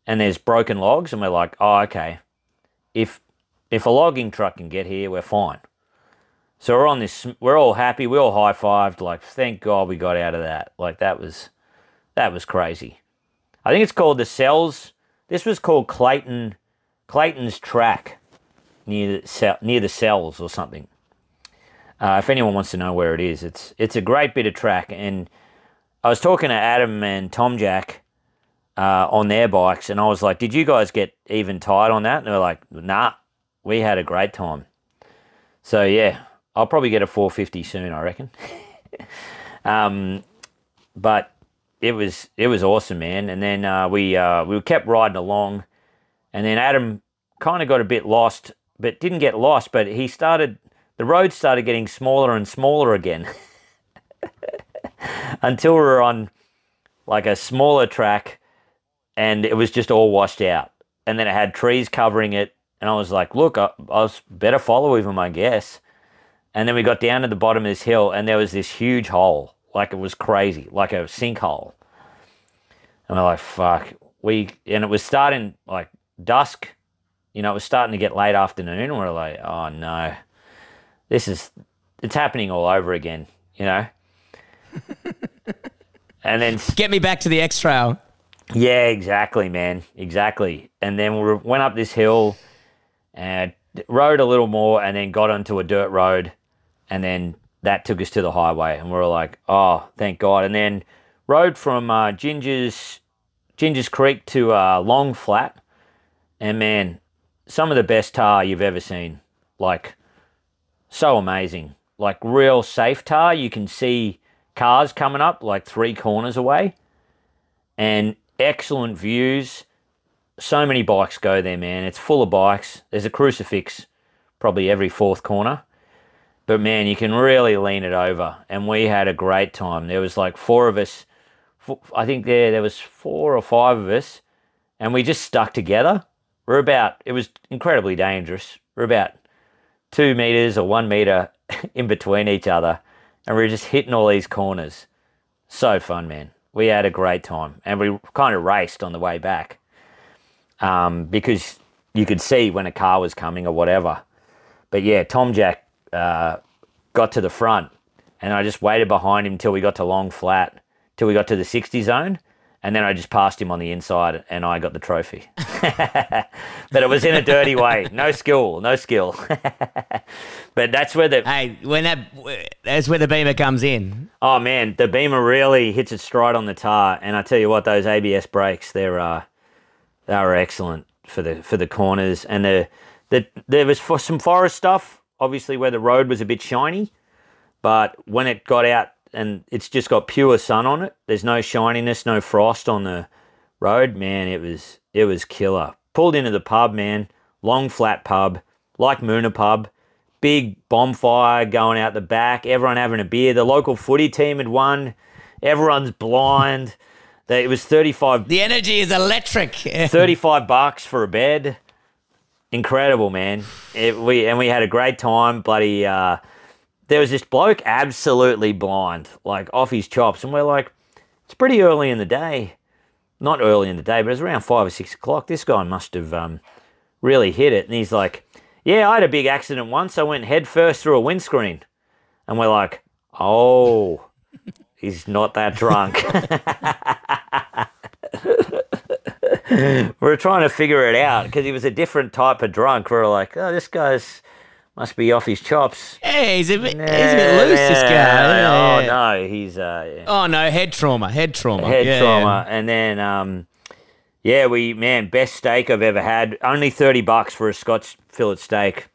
and there's broken logs, and we're like, oh, okay, if if a logging truck can get here, we're fine. So we're on this, we're all happy, we all high fived, like, thank God we got out of that. Like that was, that was crazy. I think it's called the Cells. This was called Clayton, Clayton's Track, near the near the cells or something. Uh, if anyone wants to know where it is, it's it's a great bit of track. And I was talking to Adam and Tom Jack uh, on their bikes, and I was like, "Did you guys get even tired on that?" And they were like, "Nah, we had a great time." So yeah, I'll probably get a 450 soon, I reckon. um, but it was it was awesome, man. And then uh, we uh, we kept riding along, and then Adam kind of got a bit lost, but didn't get lost. But he started the road started getting smaller and smaller again, until we were on like a smaller track, and it was just all washed out. And then it had trees covering it, and I was like, "Look, I, I was better follow with him, I guess." And then we got down to the bottom of this hill, and there was this huge hole, like it was crazy, like a sinkhole. And we're like, fuck. We and it was starting like dusk. You know, it was starting to get late afternoon. And we're like, oh no, this is it's happening all over again. You know. and then Get me back to the X Trail. yeah, exactly, man. Exactly. And then we went up this hill and rode a little more and then got onto a dirt road. And then that took us to the highway. And we were like, oh, thank God. And then rode from uh, Ginger's, Ginger's Creek to uh, Long Flat. And man, some of the best tar you've ever seen. Like, so amazing. Like, real safe tar. You can see cars coming up like three corners away and excellent views. So many bikes go there, man. It's full of bikes. There's a crucifix probably every fourth corner. But man, you can really lean it over. And we had a great time. There was like four of us. I think there there was four or five of us, and we just stuck together. We're about. It was incredibly dangerous. We're about two meters or one meter in between each other, and we were just hitting all these corners. So fun, man. We had a great time, and we kind of raced on the way back um, because you could see when a car was coming or whatever. But yeah, Tom Jack uh, got to the front, and I just waited behind him till we got to Long Flat, till we got to the 60 zone, and then I just passed him on the inside, and I got the trophy. but it was in a dirty way, no skill, no skill. but that's where the Hey, when that that's where the beamer comes in. Oh man, the Beamer really hits its stride on the tar, and I tell you what, those ABS brakes, they're uh, they are excellent for the for the corners, and the the there was for some forest stuff, obviously where the road was a bit shiny, but when it got out and it's just got pure sun on it, there's no shininess, no frost on the road, man, it was it was killer. Pulled into the pub, man, long flat pub, like Moonan pub big bonfire going out the back, everyone having a beer. The local footy team had won. Everyone's blind. It was 35, The energy is electric. 35 bucks for a bed. Incredible, man. It, we and we had a great time. Bloody, uh, there was this bloke absolutely blind, like off his chops, and we're like, it's pretty early in the day. Not early in the day, but it was around five or six o'clock. This guy must have um, really hit it, and he's like, yeah, I had a big accident once. I went head first through a windscreen. And we're like, oh, he's not that drunk. We're trying to figure it out because he was a different type of drunk. We're like, oh, this guy's must be off his chops. Hey, he's a bit, he's a bit loose, this guy. Oh, Yeah. no, he's uh, yeah Oh no, head trauma, head trauma. head Yeah, trauma. And then, um, yeah, we man, best steak I've ever had. Only thirty bucks for a Scotch fillet steak,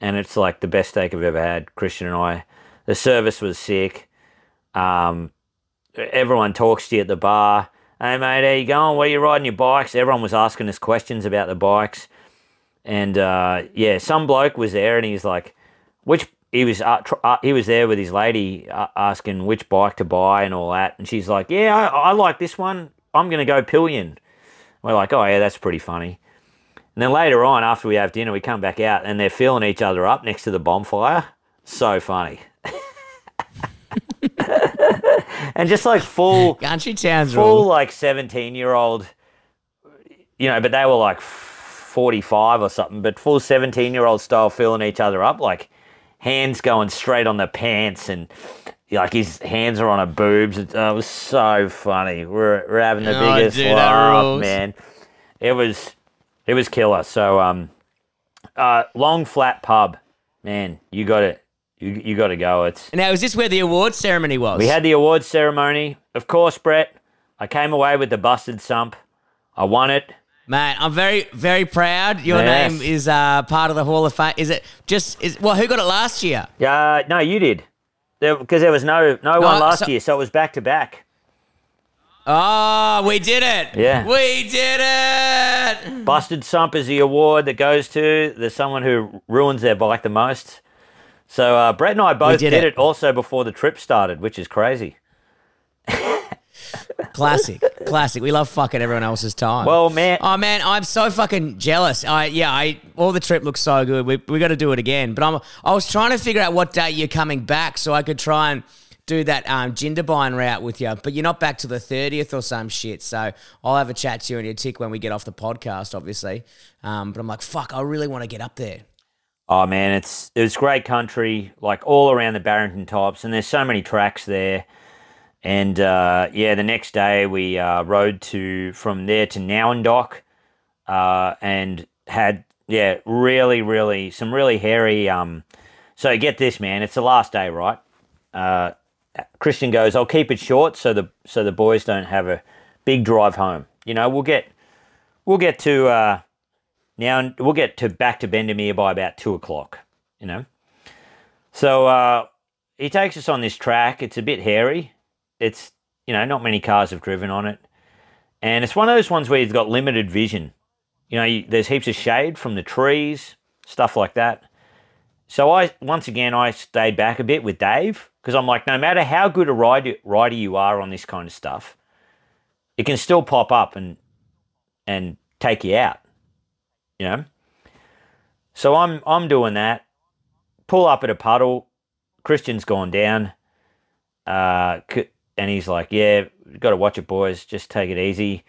and it's like the best steak I've ever had. Christian and I. The service was sick. Um, everyone talks to you at the bar. Hey mate, how you going? Where you riding your bikes? Everyone was asking us questions about the bikes, and uh, yeah, some bloke was there, and he's like, which he was uh, tr- uh, he was there with his lady uh, asking which bike to buy and all that, and she's like, yeah, I, I like this one. I'm gonna go pillion. We're like, oh yeah, that's pretty funny. And then later on, after we have dinner, we come back out and they're filling each other up next to the bonfire. So funny. and just like full Country towns full rule. like 17 year old you know but they were like 45 or something but full 17 year old style filling each other up like hands going straight on the pants and like his hands are on her boobs it, uh, it was so funny we're, we're having the Oh, biggest dude, laugh man it was it was killer so um uh long flat pub man you got it. you, you got to go it's Now, is this where the awards ceremony was? we had the awards ceremony. Of course, Brett, I came away with the busted sump. I won it. Mate, I'm very, very proud. Your Yes. name is uh, part of the Hall of Fame. Is it just is well? Who got it last year? Yeah, no, you did. Because there, was no no one last so- year, so it was back to back. Oh, we did it! Yeah. we did it. Busted sump is the award that goes to the someone who ruins their bike the most. So uh, Brett and I both did did, it. it. also before the trip started, which is crazy. Classic, classic. We love fucking everyone else's time. Well, man, Oh man, I'm so fucking jealous. I yeah, I all the trip looks so good. We we got to do it again. But I'm I was trying to figure out what date you're coming back so I could try and do that um Jindabyne route with you. But you're not back till the 30th or some shit. So I'll have a chat to you and your tick when we get off the podcast, obviously. Um, but I'm like, fuck, I really want to get up there. Oh man, it's it's great country, like all around the Barrington Tops, and there's so many tracks there. And uh, yeah, the next day we uh, rode to from there to Nowendoc, uh, and had yeah, really, really some really hairy. Um, so get this, man, it's the last day, right? Uh, Christian goes, I'll keep it short so the so the boys don't have a big drive home. You know, we'll get we'll get to uh, now we'll get to back to Bendemeer by about two o'clock. You know, so uh, he takes us on this track. It's a bit hairy. It's you know not many cars have driven on it, and it's one of those ones where you've got limited vision. You know, you, there's heaps of shade from the trees, stuff like that. So I once again I stayed back a bit with Dave because I'm like, no matter how good a rider rider you are on this kind of stuff, it can still pop up and and take you out. You know. So I'm I'm doing that. Pull up at a puddle. Christian's gone down. Uh, and he's like, "Yeah, got to watch it, boys. Just take it easy."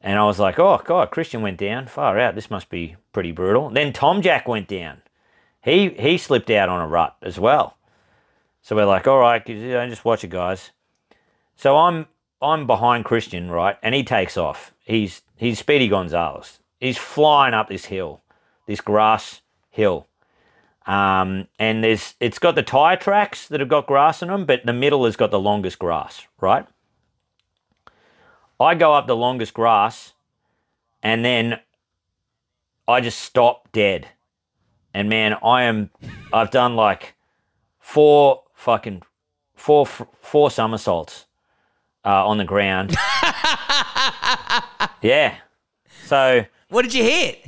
And I was like, "Oh God, Christian went down. Far out. This must be pretty brutal." Then Tom Jack went down. He he slipped out on a rut as well. So we're like, "All right, just watch it, guys." So I'm I'm behind Christian, right, and he takes off. He's he's Speedy Gonzalez. He's flying up this hill, this grass hill. Um, and there's it's got the tire tracks that have got grass in them, but the middle has got the longest grass, right? I go up the longest grass, and then I just stop dead. And man, I am I've done like four fucking four four somersaults uh, on the ground. yeah. So What did you hit?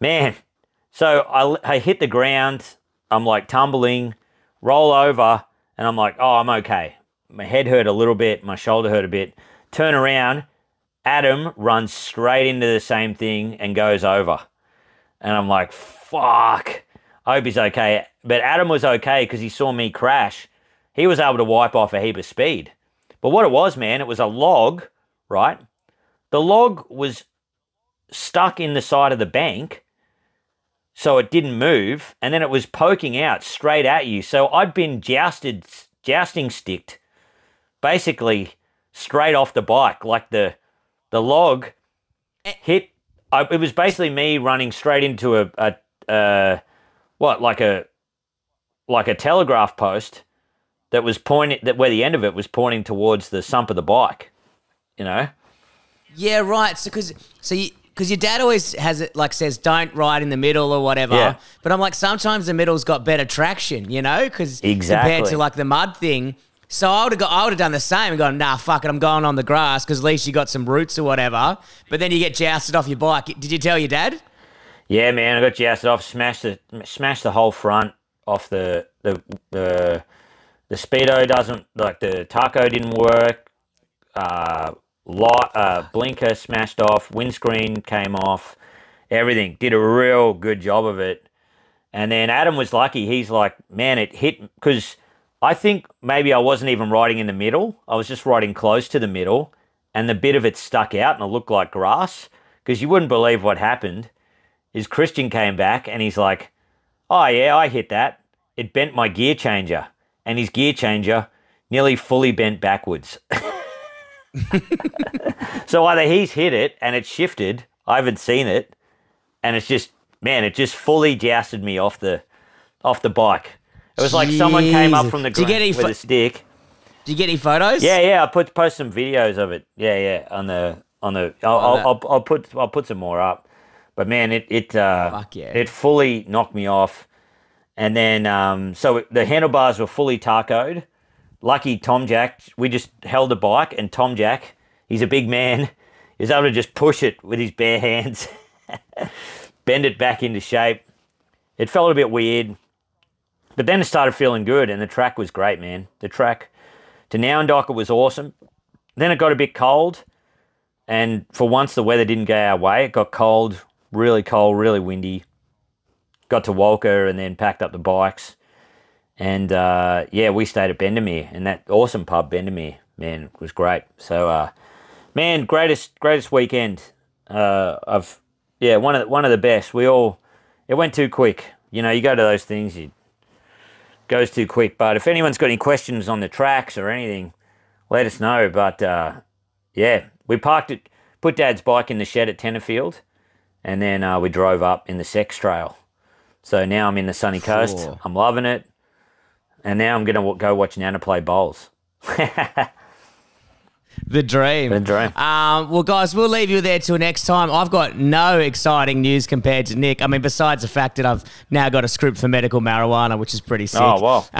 man, so I, I hit the ground. I'm like tumbling, roll over, and I'm like, oh, I'm okay. My head hurt a little bit, my shoulder hurt a bit. Turn around, Adam runs straight into the same thing and goes over. And I'm like, fuck. I hope he's okay. But Adam was okay because he saw me crash. He was able to wipe off a heap of speed. But what it was, man, it was a log, right? The log was stuck in the side of the bank so it didn't move and then it was poking out straight at you so i'd been jousted jousting sticked basically straight off the bike like the the log hit I, it was basically me running straight into a, a uh, what like a like a telegraph post that was pointing that where the end of it was pointing towards the sump of the bike you know Yeah, right. So because so you. Because your dad always has it like says don't ride in the middle or whatever, Yeah. but I'm like sometimes the middle's got better traction, you know, because compared to like the mud thing. So I would have got I would have done the same and gone nah fuck it I'm going on the grass because at least you got some roots or whatever. But then you get jousted off your bike. Did you tell your dad? Yeah, man, I got jousted off, smashed the smashed the whole front off the the the the speedo doesn't like the tacho didn't work. Uh, light, uh, blinker smashed off, windscreen came off, everything. Did a real good job of it. And then Adam was lucky. He's like, man, it hit because I think maybe I wasn't even riding in the middle. I was just riding close to the middle, and the bit of it stuck out and it looked like grass. Because you wouldn't believe what happened. Is Christian came back and he's like, "Oh yeah, I hit that. It bent my gear changer, and his gear changer nearly fully bent backwards." so either he's hit it and it shifted. I haven't seen it, and it's just man, it just fully jousted me off the off the bike. It was like someone came up from the ground get any with pho- a stick. Did you get any photos? Yeah, yeah. I put post some videos of it. Yeah, yeah. On the on the. I'll, On I'll. I'll, I'll put I'll put some more up. But man, it it uh, yeah. it fully knocked me off. And then um, so the handlebars were fully tacoed. Lucky Tom Jack, we just held the bike, and Tom Jack, he's a big man, was able to just push it with his bare hands, bend it back into shape. It felt a bit weird, but then it started feeling good, and the track was great, man. The track to Nowendocker was awesome. then it got a bit cold, and for once the weather didn't go our way. It got cold, really cold, really windy. Got to Walcha and then packed up the bikes, and uh, yeah, we stayed at Bendemeer and that awesome pub Bendemeer. Man, was great. So, uh, man, greatest greatest weekend uh, of yeah, one of the, one of the best. We all it went too quick. You know, you go to those things, it goes too quick. But if anyone's got any questions on the tracks or anything, let us know. But uh, yeah, we parked it, put Dad's bike in the shed at Tenterfield, and then uh, we drove up in the Sex Trail. So now I'm in the sunny coast. Cool. I'm loving it, and now I'm gonna go watch Nana play bowls. The dream. The dream. Um, well, guys, we'll leave you there till next time. I've got no exciting news compared to Nick. I mean, besides the fact that I've now got a script for medical marijuana, which is pretty sick. Oh wow!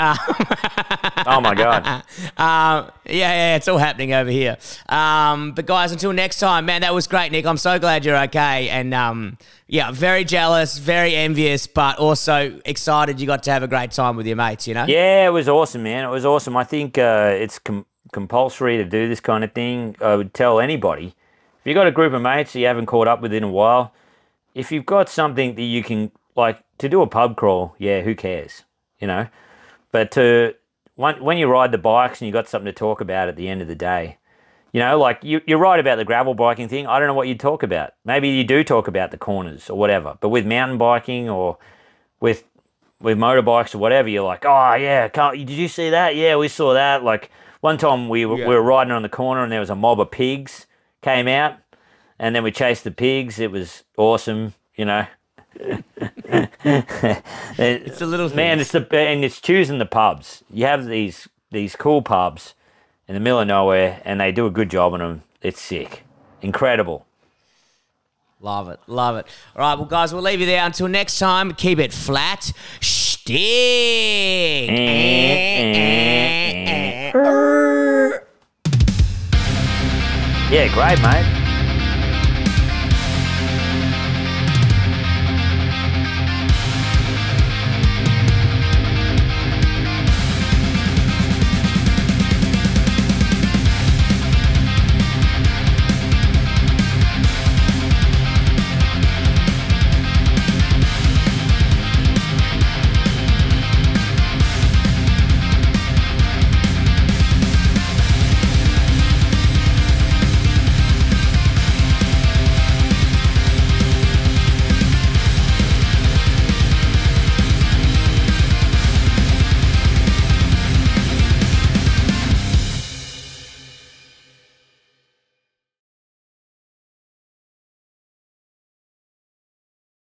oh my god! Um, yeah, yeah, it's all happening over here. Um, but guys, until next time, man, that was great, Nick. I'm so glad you're okay, and um, yeah, very jealous, very envious, but also excited you got to have a great time with your mates. You know? Yeah, it was awesome, man. It was awesome. I think uh, it's com- compulsory to do this kind of thing. I would tell anybody if you've got a group of mates that you haven't caught up with in a while, if you've got something that you can like to do a pub crawl, yeah, who cares, you know? But to when you ride the bikes and you got something to talk about at the end of the day, you know, like you, you're right about the gravel biking thing. I don't know what you talk about. Maybe you do talk about the corners or whatever. But with mountain biking or with with motorbikes or whatever, you're like, oh yeah, can't, did you see that? Yeah, we saw that. Like one time we were, Yeah. we were riding on the corner and there was a mob of pigs came out, and then we chased the pigs. It was awesome, you know. it's a little man. things. It's the and it's choosing the pubs. You have these these cool pubs in the middle of nowhere, and they do a good job on them. It's sick, incredible. Love it, love it. All right, well, guys, we'll leave you there until next time. Keep it flat. Stick. Eh, eh, eh, Yeah, great, mate.